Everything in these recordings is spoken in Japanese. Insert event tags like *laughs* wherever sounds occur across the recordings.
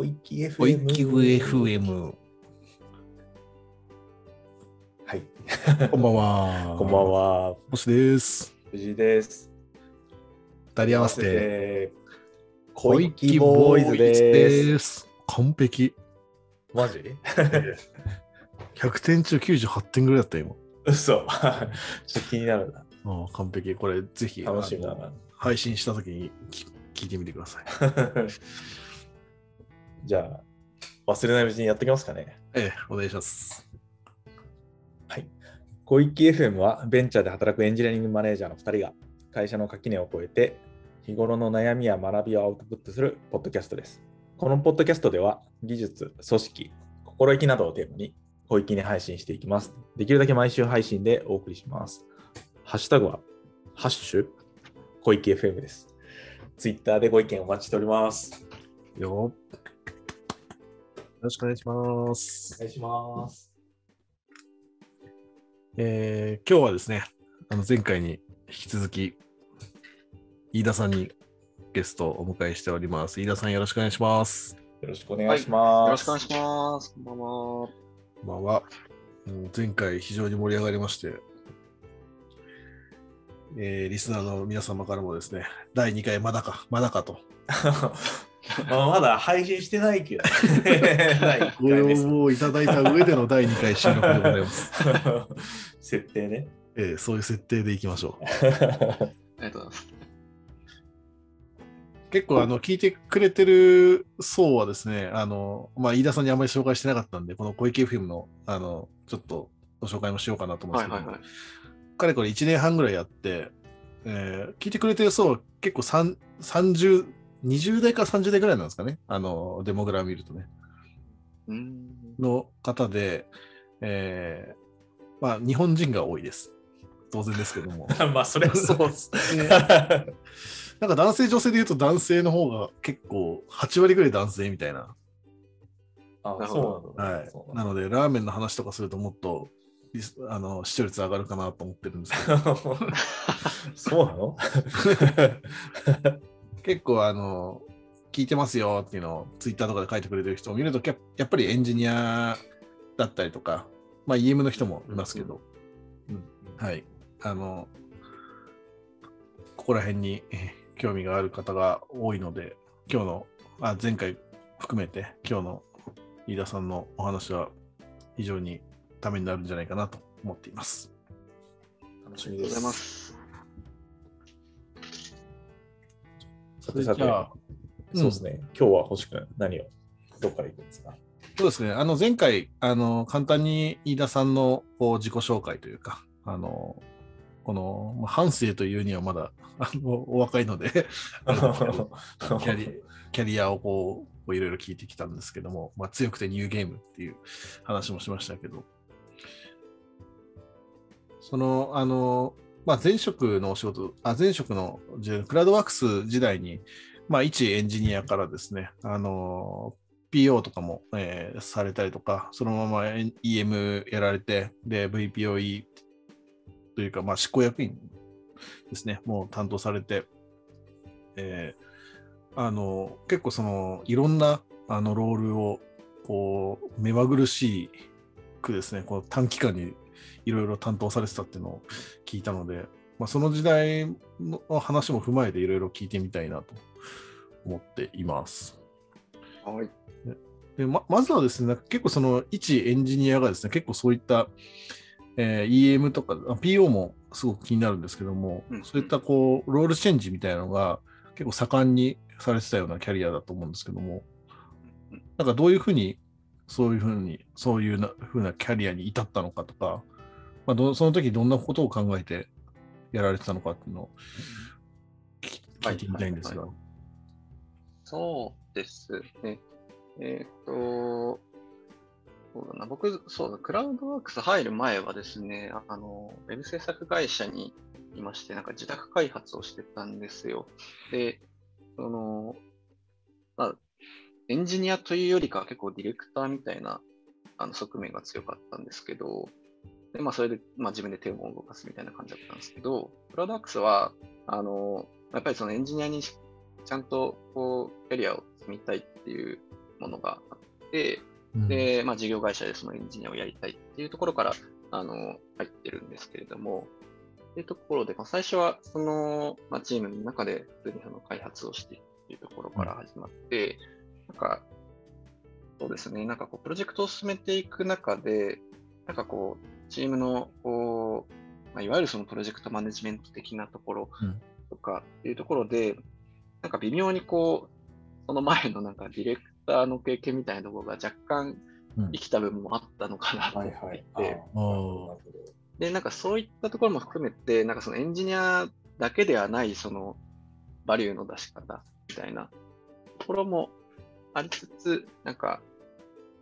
小池 FM。おいきぐ FM。はい。*laughs* こんばんは。こんばん。は。星です。藤井です。二人合わせて、て、小小池ボーイズです。す。完璧。マジ？*laughs* 100点中98点ぐらいだった今。嘘。*laughs* ちょっと気になるな。ああ完璧。これぜひ楽しみだな。配信したときにき聞いてみてください。じゃあ、忘れないうちにやっていきますかね。ええ、お願いします。はい。小池 FM はベンチャーで働くエンジニアリングマネージャーの2人が会社の垣根を越えて日頃の悩みや学びをアウトプットするポッドキャストです。このポッドキャストでは技術、組織、心意気などをテーマに小池に配信していきます。できるだけ毎週配信でお送りします。ハッシュタグはハッシュ小池 FM です。ツイッターでご意見お待ちしております。よよろしくお願いします。お願いします。えー今日はですね、あの前回に引き続き、飯田さんにゲストをお迎えしております。飯田さんよろしくお願いします。よろしくお願いします。よろしくお願いします。こんばんは。こんばんは。前回非常に盛り上がりまして、えーリスナーの皆様からもですね、第2回まだか、まだかと、*laughs* まあまだ配信してないけど、*laughs* 第一ご回です要望をいただいた上での第2回収録でございます。*laughs* 設定ね。えーそういう設定でいきましょう。ありがとうございます。結構あの聞いてくれてる層はですね、あのまあ、飯田さんにあまり紹介してなかったんで、この小池 FM のあのちょっとご紹介もしようかなと思うんですけど、はいはいはい。かれこれ1年半ぐらいやって、えー聞いてくれてる層は結構3 30、20代から30代ぐらいなんですかね、あのデモグラム見るとね。の方で、えーまあ、日本人が多いです。当然ですけども。*laughs* まあ、それはそうっす。で *laughs* なんか男性、女性で言うと男性の方が結構8割ぐらい男性みたいな。あなるほそうなんだ。はい。なので、ラーメンの話とかするともっとあの視聴率上がるかなと思ってるんですけど、だ *laughs* そうなの？結構あの、聞いてますよっていうのをツイッターとかで書いてくれてる人を見ると、ややっぱりエンジニアだったりとか、まあ EM の人もいますけど、はい。あの、ここら辺にえ *laughs* ー興味がある方が多いので、今日の、あ前回含めて、今日の飯田さんのお話は非常にためになるんじゃないかなと思っています。楽しみでございす。さてさてじ、ゃあそうですね。今日は星君、何を、どっから行くんですか？そうですね。あの前回、あの簡単に飯田さんのこう自己紹介というか、あのこのまあ半生というにはまだあのお若いので *laughs* あのキャリキャリアをこういろいろ聞いてきたんですけども、まあ、強くてニューゲームっていう話もしましたけど、その、あの、まあ、前職のお仕事、あ前職のクラウドワークス時代に、まあ、一エンジニアからですね、あの、PO とかも、えーされたりとか、そのまま EM やられて、で、VPOE というか、まあ、執行役員ですね、もう担当されて、えーあの、結構その、いろんな、あの、ロールを、こう、目まぐるしくですね、こう短期間にいろいろ担当されてたっていうのを聞いたので、まあ、その時代の話も踏まえていろいろ聞いてみたいなと思っています。はい。でままずはですね、結構その一エンジニアがですね、結構そういった、えー EM とか、あ PO もすごく気になるんですけども、うんそういったこうロールチェンジみたいなのが結構盛んにされてたようなキャリアだと思うんですけども、なんかどういうふうに、そういうふうに、そういうなふうなキャリアに至ったのかとか、まあ、どその時どんなことを考えてやられてたのかっていうのを聞聞いてみたいんですが。そうですね。えっ、と、そうだな、僕、そうだ、クラウドワークス入る前はですね、あの、ウェブ制作会社にいまして、なんか自宅開発をしてたんですよ。で、その、まあ、エンジニアというよりかは結構ディレクターみたいなあの側面が強かったんですけど、で、まあ、それで、まあ、自分で手を動かすみたいな感じだったんですけど、クラウドワークスは、あの、やっぱりそのエンジニアにしちゃんとこうキャリアを積みたいっていうものがあって、うん。で、まあ、事業会社でそのエンジニアをやりたいっていうところから、あの、入ってるんですけれども、っていうところで、まあ、最初は、その、まあ、チームの中で、普通にその開発をしていくっていうところから始まって、なんか、そうですね、なんかこう、プロジェクトを進めていく中で、なんかこう、チームの、こう、まあ、いわゆるそのプロジェクトマネジメント的なところうん。とかっていうところで、なんか微妙にこう、その前のなんかディレクターの経験みたいなところが若干うん。生きた部分もあったのかなと思って。いで、なんかそういったところも含めて、なんかそのエンジニアだけではないそのバリューの出し方みたいなところもありつつ、なんか、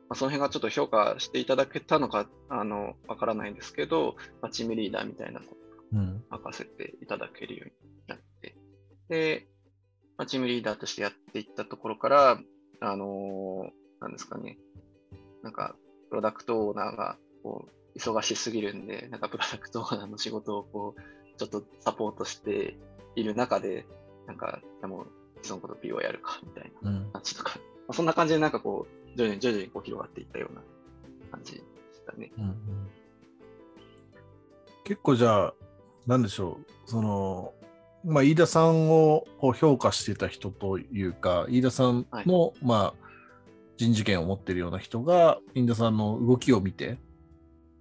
まあ、その辺がちょっと評価していただけたのか、あの、わからないんですけど、まあ、チームリーダーみたいなことうん。任せていただけるようになって、で、まあ、チームリーダーとしてやっていったところから、あのーなんですかね、なんか、プロダクトオーナーが、こう、忙しすぎるんで、なんか、プロダクトオーナーの仕事を、こう、ちょっとサポートしている中で、なんか、でも、そのこと P をやるか、みたいなうん。感じとか、まあ、そんな感じで、なんかこう、徐々に徐々にこう広がっていったような感じでしたね。うんうん結構じゃあ、なんでしょう、その、まあ、飯田さんをこう評価してた人というか、飯田さんの、まあ、人事権を持ってるような人が、飯田さんの動きを見て、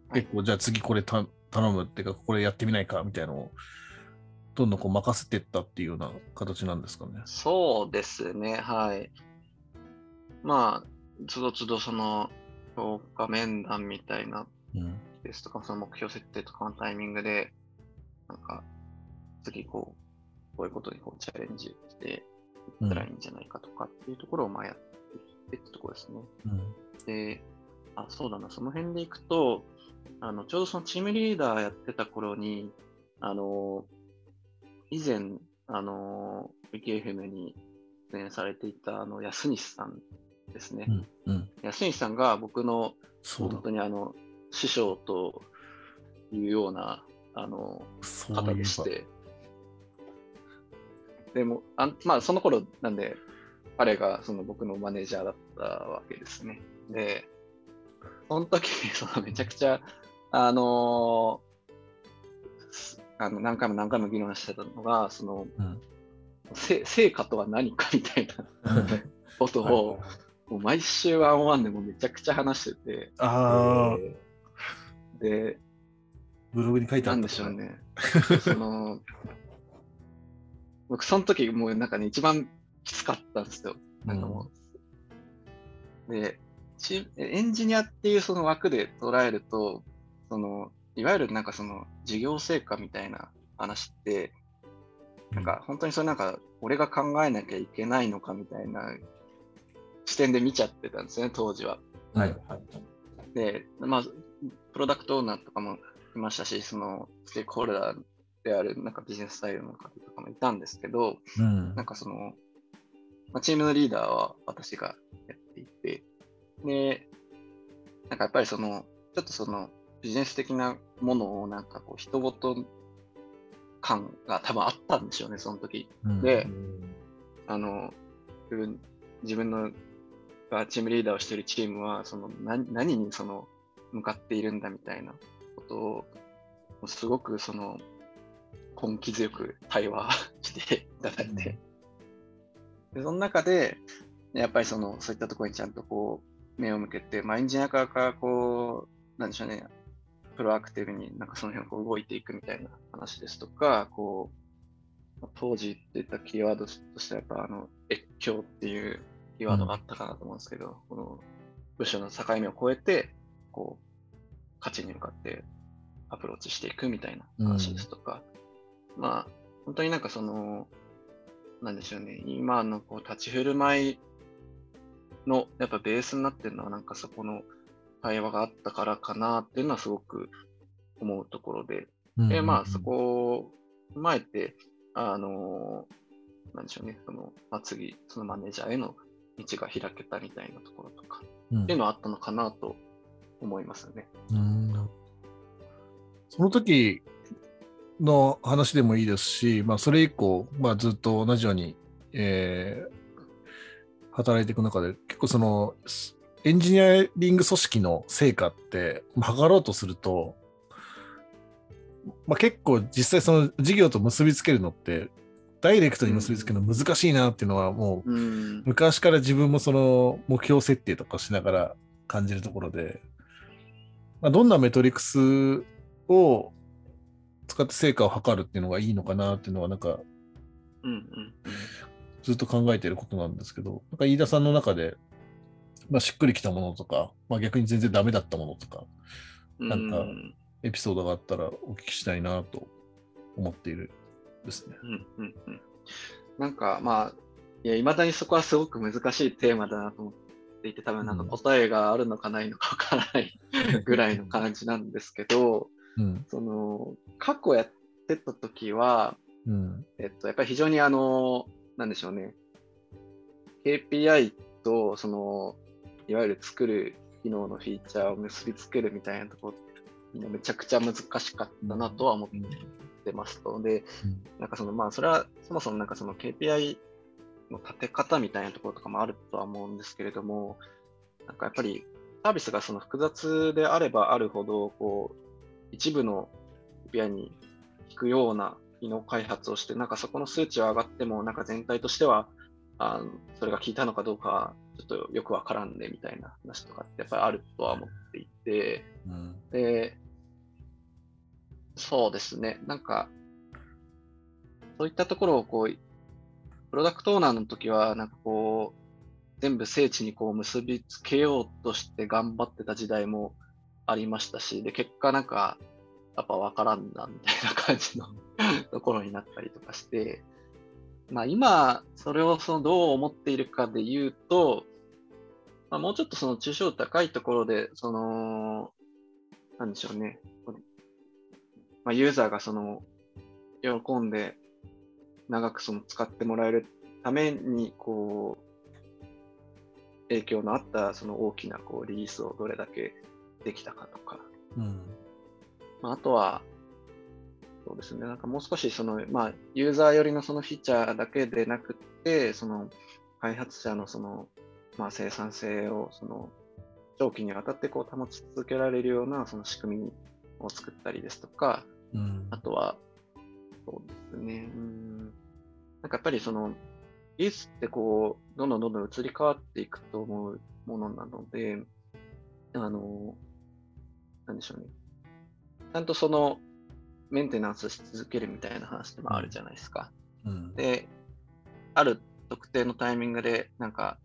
はい結構、じゃあ次これた頼むっていうか、これやってみないかみたいなのを、どんどんこう任せてったっていうような形なんですかね。そうですね、はい。まあ、つどつどその評価面談みたいなうん。ですとか、その目標設定とかのタイミングで、なんか、次こう、こういうことにこうチャレンジしていったらいいんじゃないかとかっていうところをまあやっていってところですね。うん。で、あ、そうだな、その辺でいくと、あの、ちょうどそのチームリーダーやってた頃に、あの、以前、あの、WikiFM に出演されていた、あの、安西さんですね。うん。うん。安西さんが僕の、本。当にあの、師匠というような、あの、方。でして。でも、あんまあ、その頃なんで、彼がその僕のマネージャーだったわけですね。で、その時にそのめちゃくちゃ、あのすあの何回も何回も議論してたのが、その、うんせ成果とは何かみたいなことを、もう毎週ワンワンでもめちゃくちゃ話してて、ああ、で、ブログに書いてあった。なんでしょう。ね。その、*laughs* 僕、その時もうなんかね、一番きつかったんですよ。なんかもう。で、チエンジニアっていうその枠で捉えると、その、いわゆるなんかその事業成果みたいな話って、なんか本当にそれなんか俺が考えなきゃいけないのかみたいな視点で見ちゃってたんですね、当時は。うん、はいはい。で、まあ、プロダクトオーナーとかもいましたし、そのステークホルダーであるなんかビジネススタイルの方とかもいたんですけど、うんなんかその、まあ、チームのリーダーは私がやっていて、で、なんかやっぱりその、ちょっとそのビジネス的なものをなんかこう、人ごと感が多分あったんでしょうね、その時。うんで、あの、自分のがチームリーダーをしているチームは、その何何にその向かっているんだみたいなことを、すごくその根気強く対話 *laughs* していただいて、でその中で、やっぱりそのそういったところにちゃんとこう目を向けて、まあ、エンジニア側からこう、なんでしょうね、プロアクティブになんかその辺をこう動いていくみたいな話ですとか、こう、当時って言ったキーワードとしてはやっぱあの越境っていうキーワードがあったかなと思うんですけど、この部署の境目を越えて、こう、価値に向かってアプローチしていくみたいな話ですとか、まあ、本当になんかその、なんでしょうね、今のこう立ち振る舞いのやっぱベースになってるのはなんかそこの対話があったからかなっていうのはすごく思うところで、で、まあ、そこを踏まえて、あのなんでしょうね、その、まあ、次、そのマネージャーへの道が開けたみたいなところとか、うんっていうのはあったのかなと思いますね。うんその時の話でもいいですし、まあ、それ以降、まあ、ずっと同じように、えー働いていく中で、結構その、エンジニアリング組織の成果って、まあ測ろうとすると、まあ、結構実際その事業と結びつけるのって、ダイレクトに結びつけるの難しいなっていうのはもううん。昔から自分もその目標設定とかしながら感じるところで、まあ、どんなメトリクスを使って成果を測るっていうのがいいのかなっていうのはなんかうんうんずっと考えていることなんですけど、なんか飯田さんの中で、まあ、しっくりきたものとか、まあ、逆に全然ダメだったものとか、うん。なんかうんエピソードがあったらお聞きしたいなと思っているですね。うんうんうんなんかまあ、いまだにそこはすごく難しいテーマだなと思っていて、多分なんかうん答えがあるのかないのかわからないぐらいの感じなんですけど、うん。その、過去やってた時は、うん。えっと、やっぱり非常にあの、なんでしょうね、KPI と、その、いわゆる作る機能のフィーチャーを結びつけるみたいなところ、めちゃくちゃ難しかったなとは思ってますと。で、なんかその、まあ、それはそもそもなんかその KPI の立て方みたいなところとかもあるとは思うんですけれども、なんかやっぱりサービスがその複雑であればあるほど、こう、一部の KPI に効くような機能開発をして、なんかそこの数値は上がっても、なんか全体としては、あのそれが効いたのかどうかは、ちょっとよくわからんねみたいな話とかってやっぱりあるとは思っていて、うん。で、そうですね、なんか、そういったところをこう、プロダクトオーナーの時は、なんかこう、全部聖地にこう結びつけようとして頑張ってた時代もありましたし、で、結果なんか、やっぱわからんな、みたいな感じの *laughs* ところになったりとかして、まあ今、それをそのどう思っているかで言うと、まあ、もうちょっとその抽象高いところで、その、なんでしょうね。まあ、ユーザーがその、喜んで長くその使ってもらえるために、こう、影響のあったその大きなこうリリースをどれだけできたかとか、うん。まあ、あとは、そうですね、なんかもう少しその、まあ、ユーザー寄りのそのフィーチャーだけでなくて、その開発者のその、まあ、生産性をその長期にわたってこう保ち続けられるようなその仕組みを作ったりですとか、うんあとは、そうですね、うん、なんかやっぱりその、技術ってこう、どんどんどんどん移り変わっていくと思うものなので、あの、なんでしょうね。ちゃんとその、メンテナンスし続けるみたいな話でもあるじゃないですか。うん。で、ある特定のタイミングで、なんか、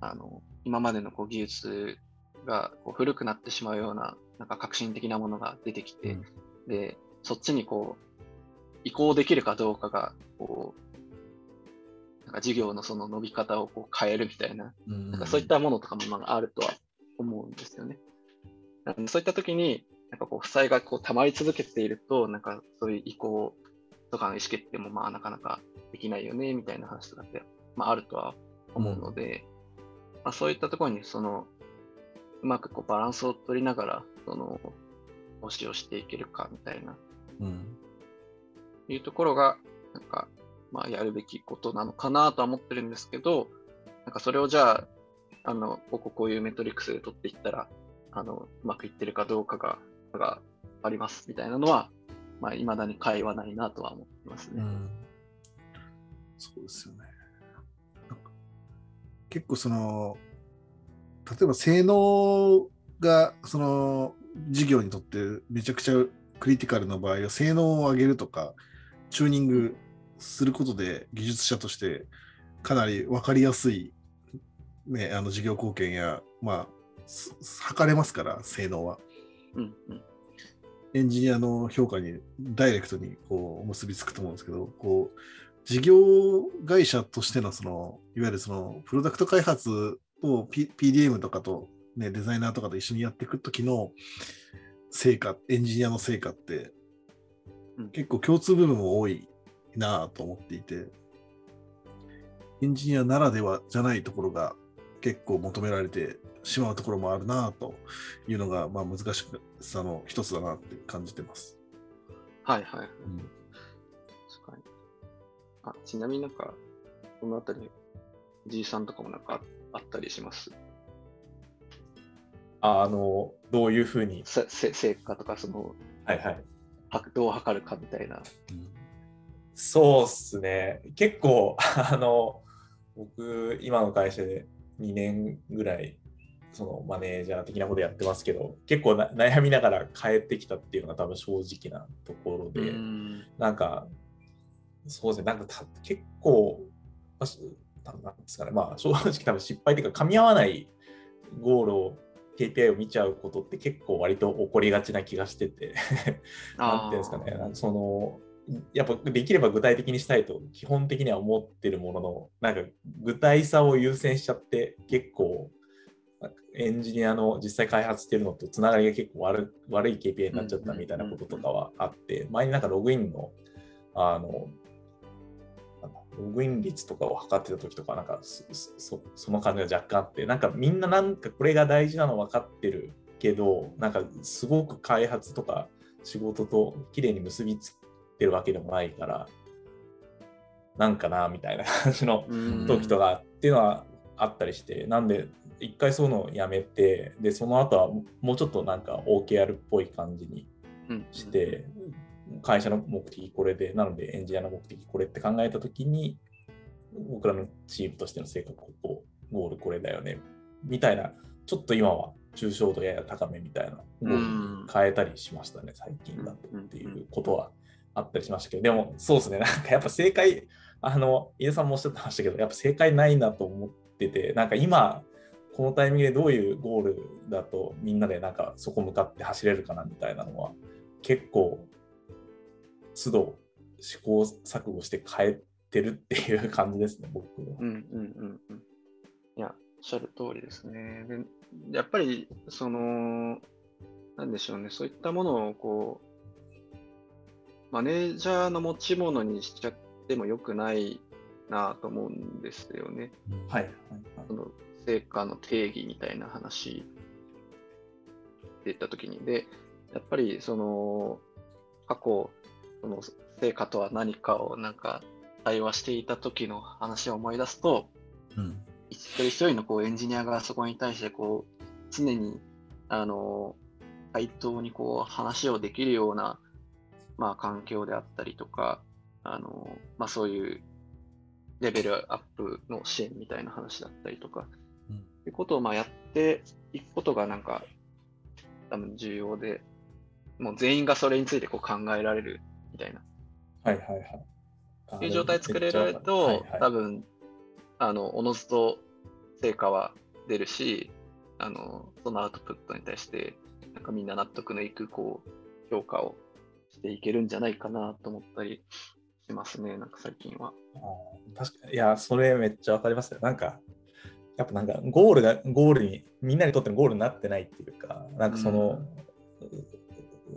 あの、今までのこう技術がこう古くなってしまうような、なんか革新的なものが出てきて、うんで、そっちにこう、移行できるかどうかが、こう、なんか事業のその伸び方をこう変えるみたいな、うんなんかそういったものとかもまああるとは思うんですよね。そういったときに、なんかこう、負債がこう溜まり続けていると、なんかそういう移行とかの意思決定もまあなかなかできないよね、みたいな話とかって、まああるとは思うので、まあそういったところにその、うまくこうバランスを取りながら、その、投資をしていけるかみたいな、うん。いうところが、なんか、まあやるべきことなのかなとは思ってるんですけど、なんかそれをじゃあ、あの、こここういうメトリックスで取っていったら、あの、うまくいってるかどうかが、がありますみたいなのは、まあ、未だに会話ないなとは思ってますね。うん。そうですよね。結構その、例えば性能がその事業にとってめちゃくちゃクリティカルな場合は性能を上げるとか、チューニングすることで技術者としてかなり分かりやすい、ね、あの事業貢献や、まあ、す測れますから、性能は。うんうん。エンジニアの評価にダイレクトにこう結びつくと思うんですけど、こう事業会社としてのその、いわゆるそのプロダクト開発を、P、PDM とかと、ね、デザイナーとかと一緒にやっていくときの成果、エンジニアの成果ってうん結構共通部分も多いなぁと思っていて、エンジニアならではじゃないところが結構求められてしまうところもあるなぁというのが、まあ、難しさの一つだなって感じてます。はいはい。うん確かに。あ、ちなみになんか、このあたり、G さんとかもなんかあったりします？ああの、どういうふうに？せせ成果とか、その、はいはい。はどう測るかみたいな。そうっすね。結構、あの、僕、今の会社で2年ぐらい、そのマネージャー的なことやってますけど、結構な悩みながら変えてきたっていうのが多分正直なところで、うんなんか、そうですね、なんかた結構、なんですかね、まあ正直多分失敗っていうか、噛み合わないゴールを、KPI を見ちゃうことって結構割と起こりがちな気がしてて、なんていうんですかね、その、やっぱできれば具体的にしたいと基本的には思ってるものの、なんか具体さを優先しちゃって結構エンジニアの実際開発してるのとつながりが結構悪悪い KPI になっちゃったみたいなこととかはあって、前になんかログインの、あの、ログイン率とかを測ってた時とか、なんかそそその感じが若干あって、なんかみんななんかこれが大事なの分かってるけど、なんかすごく開発とか仕事と綺麗に結びつってるわけでもないから、なんかなみたいな感じのうん。時とかっていうのはあったりして、なんで一回そういうのをやめて、で、その後はもうちょっとなんか OKR っぽい感じにうん。して、会社の目的これで、なのでエンジニアの目的これって考えたときに、僕らのチームとしての成果ここ、ゴールこれだよね、みたいな、ちょっと今は抽象度やや高めみたいなゴールに変えたりしましたね、最近だとっていうことはあったりしましたけど、でもそうですね、なんかやっぱ正解、あの、井出さんもおっしゃってましたけど、やっぱ正解ないなと思ってて、なんか今、このタイミングでどういうゴールだとみんなでなんかそこ向かって走れるかなみたいなのは結構都度試行錯誤して変えてるっていう感じですね、僕は。うんうんうんうん。いや、おっしゃる通りですね。でやっぱり、その、なんでしょうね、そういったものをこう、マネージャーの持ち物にしちゃってもよくないなと思うんですよね。はい。はいその成果の定義みたいな話で言ったときに。で、やっぱりその過去、その成果とは何かをなんか対話していた時の話を思い出すと、うん。一人一人のこうエンジニアがそこに対してこう常にあの対等にこう話をできるような、まあ、環境であったりとか、あのまあ、そういうレベルアップの支援みたいな話だったりとか、うん。っていうことをまあやっていくことがなんか多分重要で、もう全員がそれについてこう考えられるみたいなはいはいはい。いう状態作れると、はいはい多分あのおのずと成果は出るしあのそのアウトプットに対してなんかみんな納得のいくこう評価をしていけるんじゃないかなと思ったりしますねなんか最近は。あー確かに。いや、それめっちゃわかりますよ。なんか、やっぱなんかゴールが、ゴールに、みんなにとってのゴールになってないっていうか、なんかその、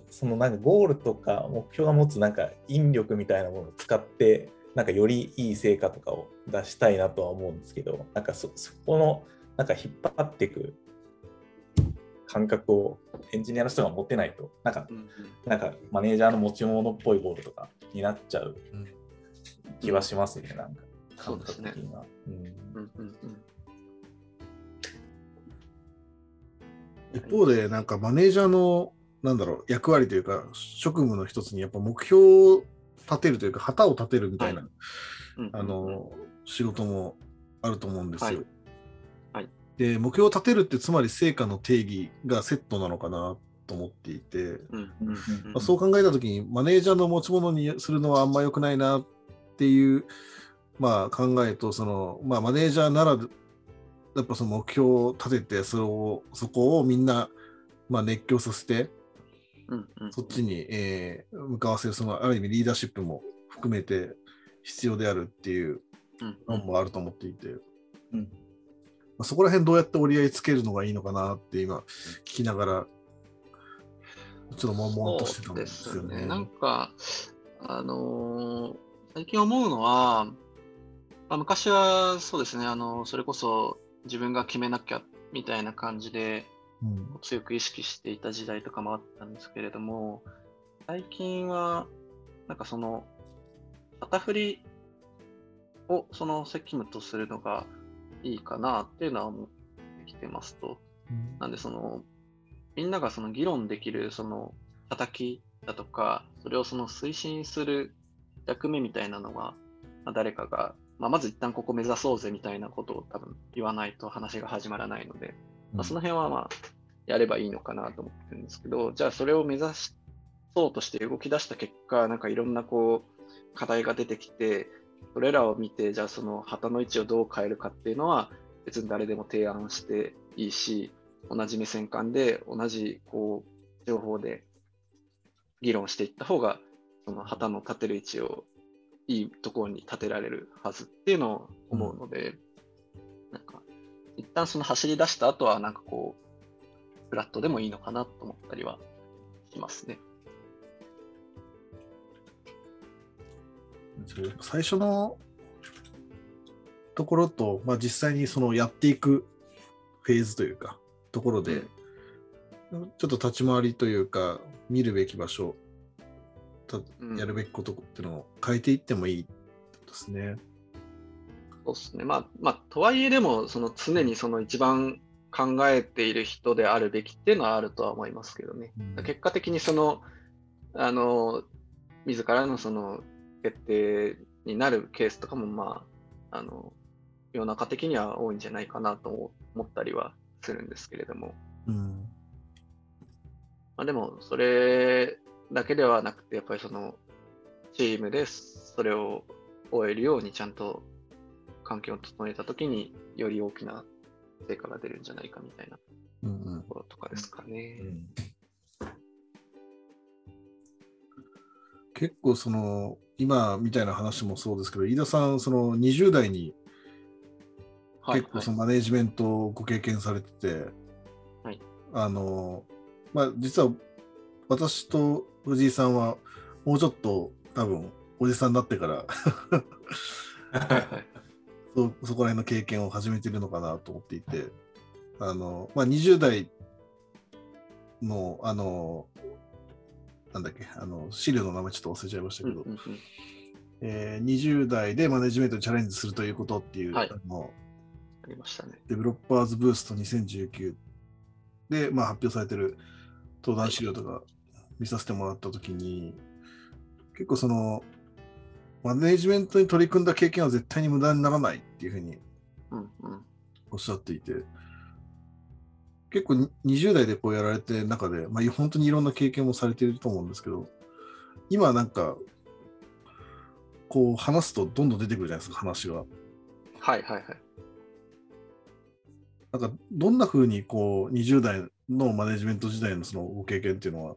そのなんかゴールとか目標が持つなんか引力みたいなものを使って、なんかよりいい成果とかを出したいなとは思うんですけど、なんかそそこのなんか引っ張っていく感覚をエンジニアの人が持ってないと、なんかうんなんかマネージャーの持ち物っぽいゴールとかになっちゃううん。気はしますね、なんか。そうですね。感覚的には。うん。うんうんうん。一方で、なんかマネージャーの、なんだろう、役割というか、職務の一つに、やっぱ目標を立てるというか、旗を立てるみたいな、うんうんあの、仕事もあると思うんですよ。はい。はい。で、目標を立てるって、つまり成果の定義がセットなのかなと思っていて、そう考えたときに、マネージャーの持ち物にするのはあんま良くないなっていう、まあ、考えと、その、まあ、マネージャーなら、やっぱその目標を立てて、それを、そこをみんな、まあ、熱狂させて、うんうん。そっちに、えー向かわせる、その、ある意味リーダーシップも含めて必要であるっていううんのもあると思っていて、うん。まあ、そこら辺どうやって折り合いつけるのがいいのかなって今、聞きながら、ちょっと悶々としてたんですよね。そうですなんか、あのー最近思うのは、まあ、昔はそうですね、あのそれこそ自分が決めなきゃみたいな感じでうん強く意識していた時代とかもあったんですけれども、最近は、なんかその、旗振りをその責務とするのが、いいかなっていうのは思ってきてますと。なんでその、みんながその議論できるその叩きだとか、それをその推進する役目みたいなのは、まあ、誰かが、まあ、まず一旦ここ目指そうぜみたいなことを多分言わないと話が始まらないので、まあ、その辺はまあやればいいのかなと思ってるんですけど、じゃあそれを目指そうとして動き出した結果、なんかいろんなこう課題が出てきて、それらを見て、じゃあその旗の位置をどう変えるかっていうのは、別に誰でも提案していいし、同じ目線感で同じこう情報で議論していった方が、その旗の立てる位置をいいところに立てられるはずっていうのを思うので、うん、なんか、一旦その走り出した後は、なんかこう、フラットでもいいのかなと思ったりはしますね。最初のところと、まあ、実際にそのやっていくフェーズというか、ところで、うん、ちょっと立ち回りというか、見るべき場所、やるべきことっていうのを変えていってもいいですね。そうですね。まあ、まあ、とはいえでも、その常にその一番考えている人であるべきっていうのはあるとは思いますけどね。うん、結果的にその、あの、自らのその決定になるケースとかも、まあ、あの、世の中的には多いんじゃないかなと思ったりはするんですけれども。うん、まあ、でも、それだけではなくて、やっぱりその、チームでそれを終えるようにちゃんと環境を整えたときにより大きな成果が出るんじゃないかみたいなところとかですかね。うん。うん結構その今みたいな話もそうですけど、飯田さん、その20代に結構そのマネジメントをご経験されてて、はい、あの、まあ、実は私と藤井さんはもうちょっと多分おじさんになってからそそこら辺の経験を始めてるのかなと思っていて、あの、まあ、20代の、あの、なんだっけ、あの、資料の名前ちょっと忘れちゃいましたけど、うんうんうん、えー、20代でマネジメントにチャレンジするということっていう、はい、あのありましたね。デベロッパーズブースト2019で、まあ、発表されてる登壇資料とか見させてもらったときに、結構その、マネジメントに取り組んだ経験は絶対に無駄にならないっていうふうにおっしゃっていて、結構20代でこうやられてる中で、まあ、本当にいろんな経験もされていると思うんですけど、今なんか、こう話すとどんどん出てくるじゃないですか、話が。はいはいはい。なんか、どんなふうにこう20代のマネジメント時代のそのご経験っていうのは、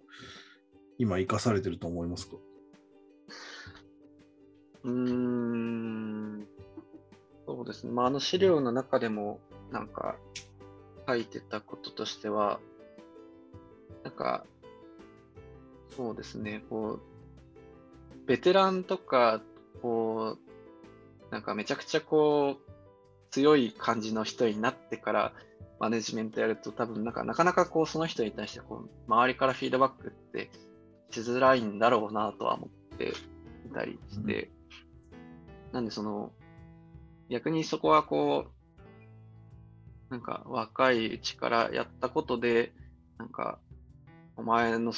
今生かされてると思いますか？うん、そうですね。まあ、あの資料の中でも、なんか、書いてたこととしては、なんか、そうですね、こう、ベテランとか、こう、なんかめちゃくちゃこう、強い感じの人になってからマネジメントやると多分なんかなかなかこうその人に対してこう周りからフィードバックってしづらいんだろうなとは思っていたりして、なんでその逆にそこはこうなんか若いうちからやったことで、なんか、お前の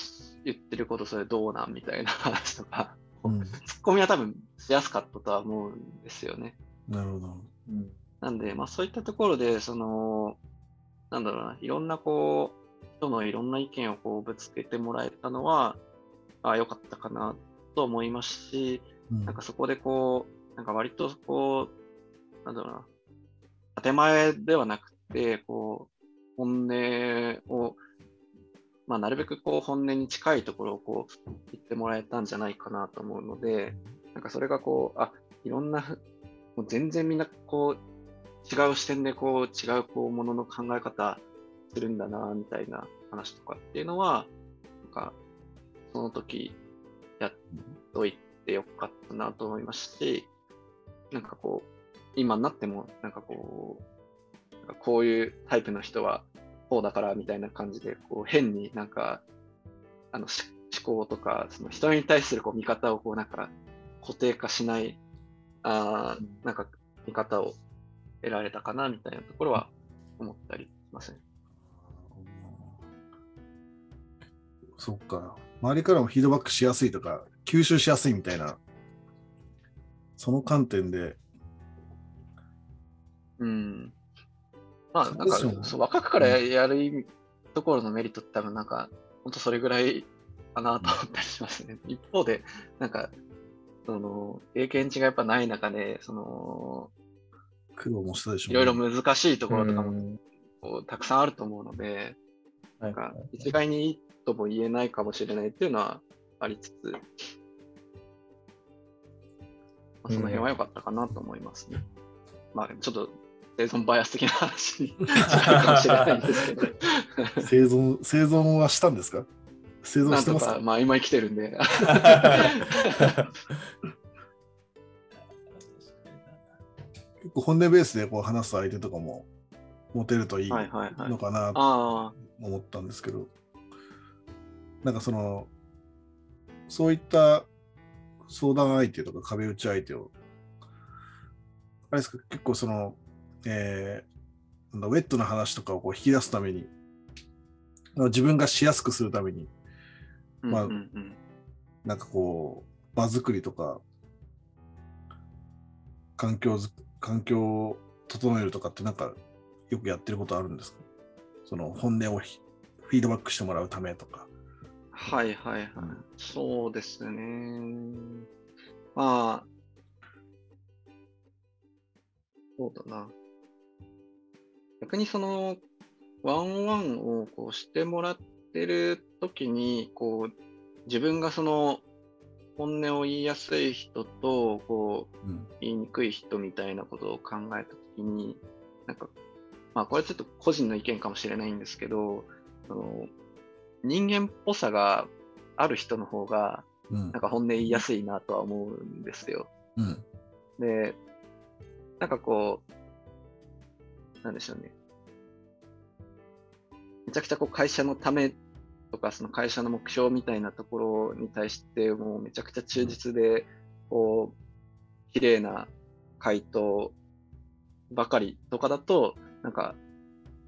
言ってることそれどうなんみたいな *laughs* 話とか、うん、ツッコミは多分しやすかったとは思うんですよね。なるほど。うん、なんで、まあそういったところで、その、なんだろうな、いろんなこう、人のいろんな意見をこうぶつけてもらえたのは、ああ、よかったかなと思いますし、うん、なんかそこでこう、なんか割とこう、なんだろうな、建前ではなくで、こう、本音を、まあ、なるべくこう本音に近いところをこう言ってもらえたんじゃないかなと思うので、なんかそれがこう、あ、いろんな、もう全然みんなこう、違う視点でこう、違うこうものの考え方するんだな、みたいな話とかっていうのは、なんか、その時やっといてよかったなと思いますし、なんかこう、今になっても、なんかこう、こういうタイプの人はこうだからみたいな感じで、こう変になんか、あの思考とか、その人に対するこう見方をこうなんか固定化しない、あなんか見方を得られたかなみたいなところは思ったりしますね。そっか。周りからもフィードバックしやすいとか、吸収しやすいみたいな、その観点で。うん。まあ、なんかそう若くからやる意味ところのメリットって多分なんか、本当それぐらいかなと思ったりしますね。*laughs* 一方で、なんか、その、経験値がやっぱない中で、その、苦労もしたでしょいろいろ難しいところとかもうんこうたくさんあると思うので、はいなんか一概にいいとも言えないかもしれないっていうのはありつつ、まあ、その辺は良かったかなと思いますね。まあちょっと生存バイアス的な話に *laughs* 近いかもしれないんですけど、生存、生存はしたんですか？生存してますか？か、まあ今生きてるんで、結構本音ベースでこう話す相手とかも持てるといいはいはいはい。の。かなとあ思ったんですけど、なんかその、そういった相談相手とか壁打ち相手を、あれですか、結構その、えーなんだウェットな話とかをこう引き出すために、自分がしやすくするために、あ、まあうんうんうん。なんかこう、場作りとか、環境づ、環境を整えるとかってなんかよくやってることあるんですか？その本音をひフィードバックしてもらうためとか。はいはいはい。そうですね。まあ、そうだな。逆にその、ワンワンをこうしてもらってる時に、こう、自分がその、本音を言いやすい人と、こう、うん。言いにくい人みたいなことを考えたときに、なんか、まあこれちょっと個人の意見かもしれないんですけど、その人間っぽさがある人の方が、うんなんか本音言いやすいなとは思うんですよ。うん。で、なんかこう、なんでしょうね。めちゃくちゃこう会社のためとか、その会社の目標みたいなところに対して、もうめちゃくちゃ忠実で、こう、綺麗な回答ばかりとかだと、なんか、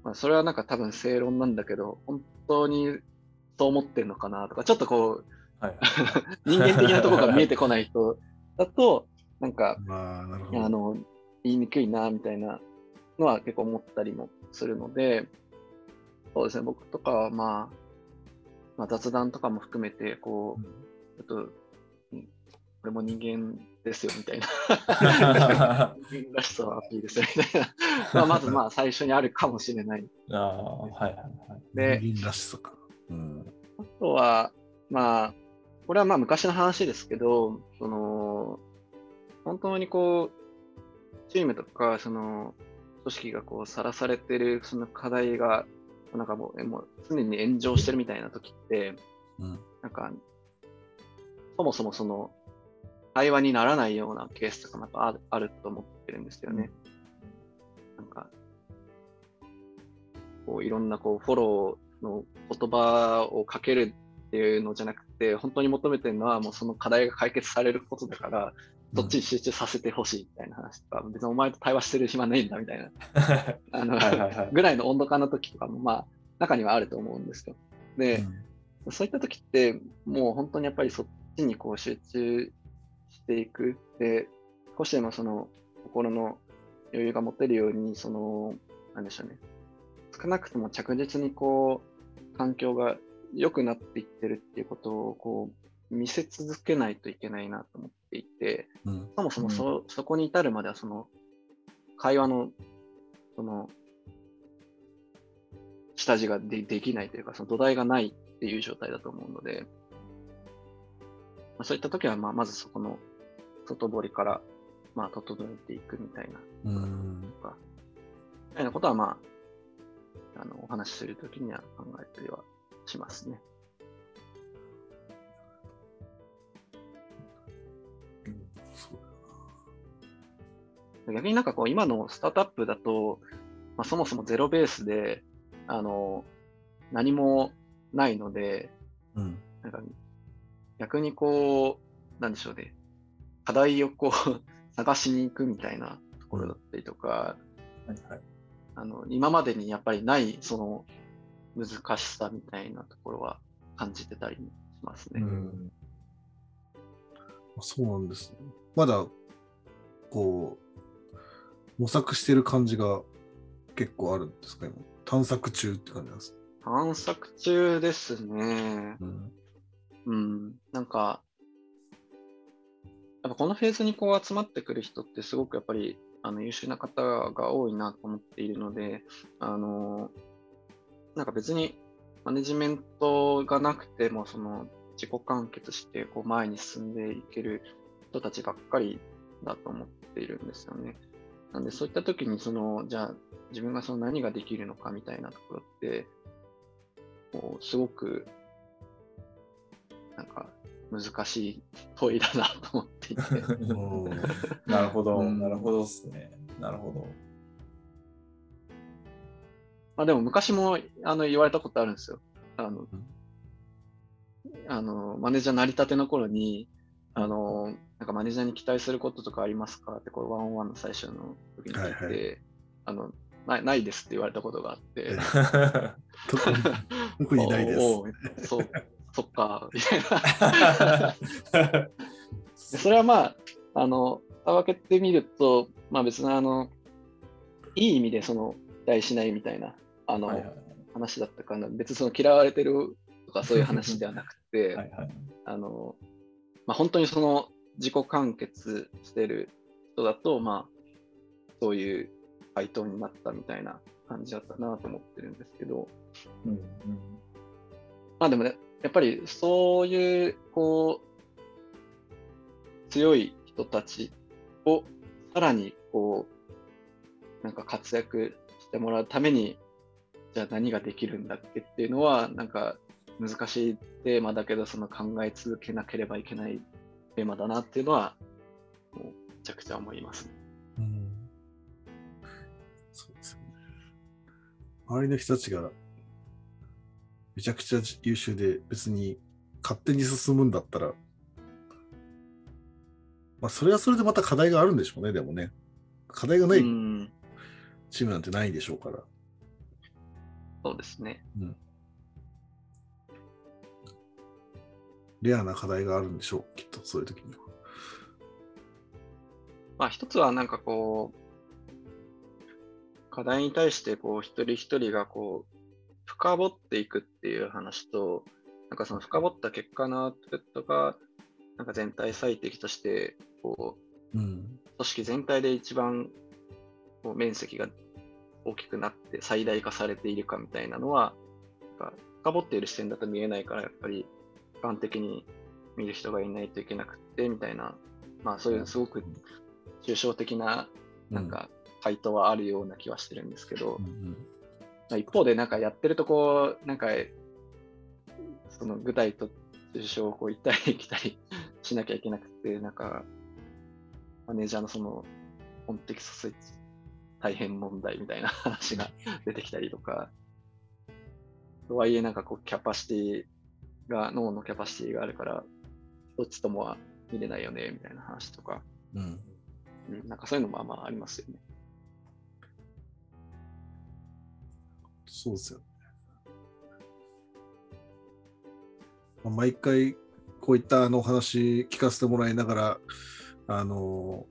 まあ、それはなんか多分正論なんだけど、本当にそう思ってんのかなとか、ちょっとこう、はい *laughs* 人間的なところが見えてこない人だと、なんか、まあ。あの、言いにくいな、みたいなのは結構思ったりもするので、そうですね、僕とかはまあ、まあ、雑談とかも含めて、こう、ちょっと、うんこれも人間ですよ、みたいな。人間らしさをアピールするみたいな。*laughs* まあ、まずまあ、最初にあるかもしれない。ああ、はいはいはい。で人間らしさか。とは、まあ、これはまあ昔の話ですけど、その、本当にこう、チームとか、その、組織がこう、さらされてる、その課題が、なんかもう、もう常に炎上してるみたいな時って、うん。なんか、そもそもその、会話にならないようなケースとかなんかあるあると思ってるんですよね。なんか、こういろんなこうフォローの言葉をかけるっていうのじゃなくて、本当に求めてるのはもうその課題が解決されることだから、そっちに集中させてほしいみたいな話とか、別にお前と対話してる暇ないんだみたいな、*laughs* あの、ぐらいの温度感の時とかもまあ中にはあると思うんですよ。で、そういった時って、もう本当にやっぱりそっちにこう集中していく。で、少しでもその心の余裕が持てるように、その、なんでしょうね。少なくとも着実にこう、環境が良くなっていってるっていうことをこう、見せ続けないといけないなと思っていて、うん。そもそもそ,、そこに至るまではその、会話の、その、下地がでできないというか、その土台がないっていう状態だと思うので、まあ、そういった時は、まあ、まずそこの外堀から、まあ、整えていくみたいな、うん。とか、みたいなことは、まあ、あの、お話しするときには考えたりはしますね。逆になんかこう、今のスタートアップだと、まあ、そもそもゼロベースで、あの、何もないので、うん。なんか逆にこう、なんでしょうね、課題をこう *laughs* 探しに行くみたいなところだったりとか、はいはいあの今までにやっぱりないその難しさみたいなところは感じてたりしますね。うんそうなんですね。まだ、こう、模索してる感じが結構あるんですか、今。探索中って感じなんです。探索中ですね。うん。うん。なんか、やっぱこのフェーズにこう集まってくる人ってすごくやっぱりあの優秀な方が多いなと思っているので、あの、なんか別にマネジメントがなくても、その自己完結してこう前に進んでいける人たちばっかりだと思っているんですよね。なんでそういった時にその、じゃあ自分がその何ができるのかみたいなところって、こうすごくなんか難しい問いだなと思っていて。*laughs* なるほど、うんなるほどですね。なるほど。まあでも昔もあの言われたことあるんですよ。あのん、あのマネージャー成り立ての頃に、あの、なんかマネージャーに期待することとかありますかって、こうワンオンワンの最初の時に聞いて、はいはあのない、ないですって言われたことがあって、*laughs* 特にないです。*laughs* そう、そっか、みたいな。で *laughs* それはまあ、あの、蓋を開けてみると、まあ別にあの、いい意味でその、期待しないみたいな、あの、はいはい話だったかな。別にその嫌われてるとかそういう話ではなくて、*laughs* はいはいあの、まあ本当にその自己完結してる人だと、まあ、そういう回答になったみたいな感じだったなと思ってるんですけど、うんうんまあでもね、やっぱりそういう、こう、強い人たちをさらにこう、なんか活躍してもらうために、じゃあ何ができるんだっけっていうのは、なんか難しいテーマだけど、その考え続けなければいけないテーマだなっていうのは、もうめちゃくちゃ思いますね。うんそうですね。周りの人たちがめちゃくちゃ優秀で別に勝手に進むんだったら、まあそれはそれでまた課題があるんでしょうね、でもね。課題がないうん、チームなんてないでしょうから。そうですね。レアな課題があるんでしょう、きっとそういう時には。まあ一つはなんかこう、課題に対してこう一人一人がこう、深掘っていくっていう話と、なんかその深掘った結果のアウトプットが、なんか全体最適として、こう、うん。組織全体で一番こう面積が大きくなって最大化されているかみたいなのは、なんか深掘っている視点だと見えないから、やっぱり俯瞰的に見る人がいないといけなくってみたいな、まあそういうすごく抽象的ななんか回答はあるような気はしてるんですけど、うんうん。まあ一方でなんかやってるとこう、なんかその具体と抽象をこう行ったり来たりしなきゃいけなくて、なんかマネージャーのそのコンテキストスイッチ大変問題みたいな *laughs* 話が出てきたりとか、とはいえなんかこうキャパシティが、脳のキャパシティがあるから、どっちともは見れないよねみたいな話とか、うん。うん、なんかそういうのもまあまあありますよね。そうですよね。まあ毎回こういったあのお話聞かせてもらいながら、あの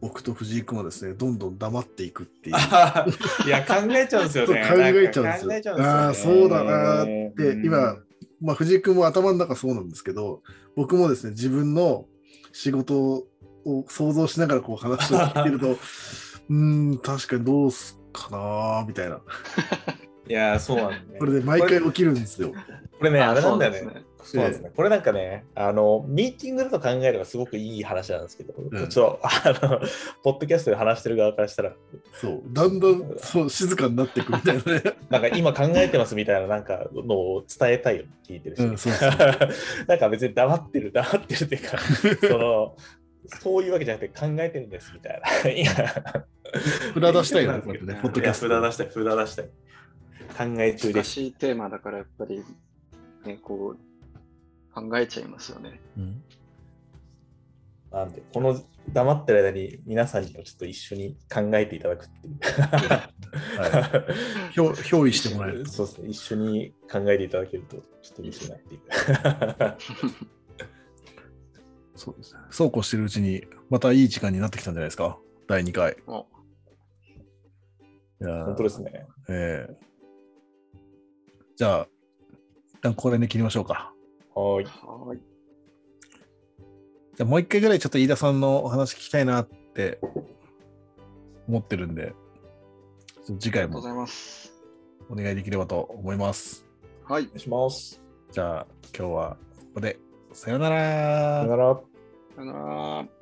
僕と藤井君はですね、どんどん黙っていくっていう。*laughs* いや、考えちゃうんですよね。*laughs* 考えちゃうんですよああそうだなーってうん今まあ、藤井君も頭の中そうなんですけど、僕もですね、自分の仕事を想像しながらこう話を聞いてると、*laughs* うーん、確かにどうすっかなーみたいな。いや、そうなんだね。これで毎回起きるんですよ。これね、あれなんだよねで。そうですね。これなんかね、あの、ミーティングだと考えればすごくいい話なんですけど、んちょっと、あの、ポッドキャストで話してる側からしたら、そう。だんだんそう静かになっていくみたいなね。*laughs* なんか今考えてますみたいななんかのを伝えたいよって聞いてるし、うんそうそう *laughs* なんか別に黙ってる、黙ってるっていうか、*laughs* その、そういうわけじゃなくて考えてるんですみたいな。いや、札出したいな、こうやってね、ポッドキャストで。いや札出したい、札出したい。考え中です。難しいテーマだからやっぱり、ね、こう、考えちゃいますよね。うんなんで、この黙ってる間に皆さんにもちょっと一緒に考えていただくっていう。はい、表憑依してもらえる。*laughs* そうですね、一緒に考えていただけると、ちょっと嬉しいなっていう。そうですね。そうこうしてるうちに、またいい時間になってきたんじゃないですか？第2回。おいやー本当ですね。ええじゃあ、一旦これで切りましょうか。はーい。はーい。じゃあもう一回ぐらいちょっと飯田さんのお話聞きたいなって思ってるんで、次回も。お願いできればと思います。はいお。願いします。じゃあ今日はここでさようなさらよなら。さよなら。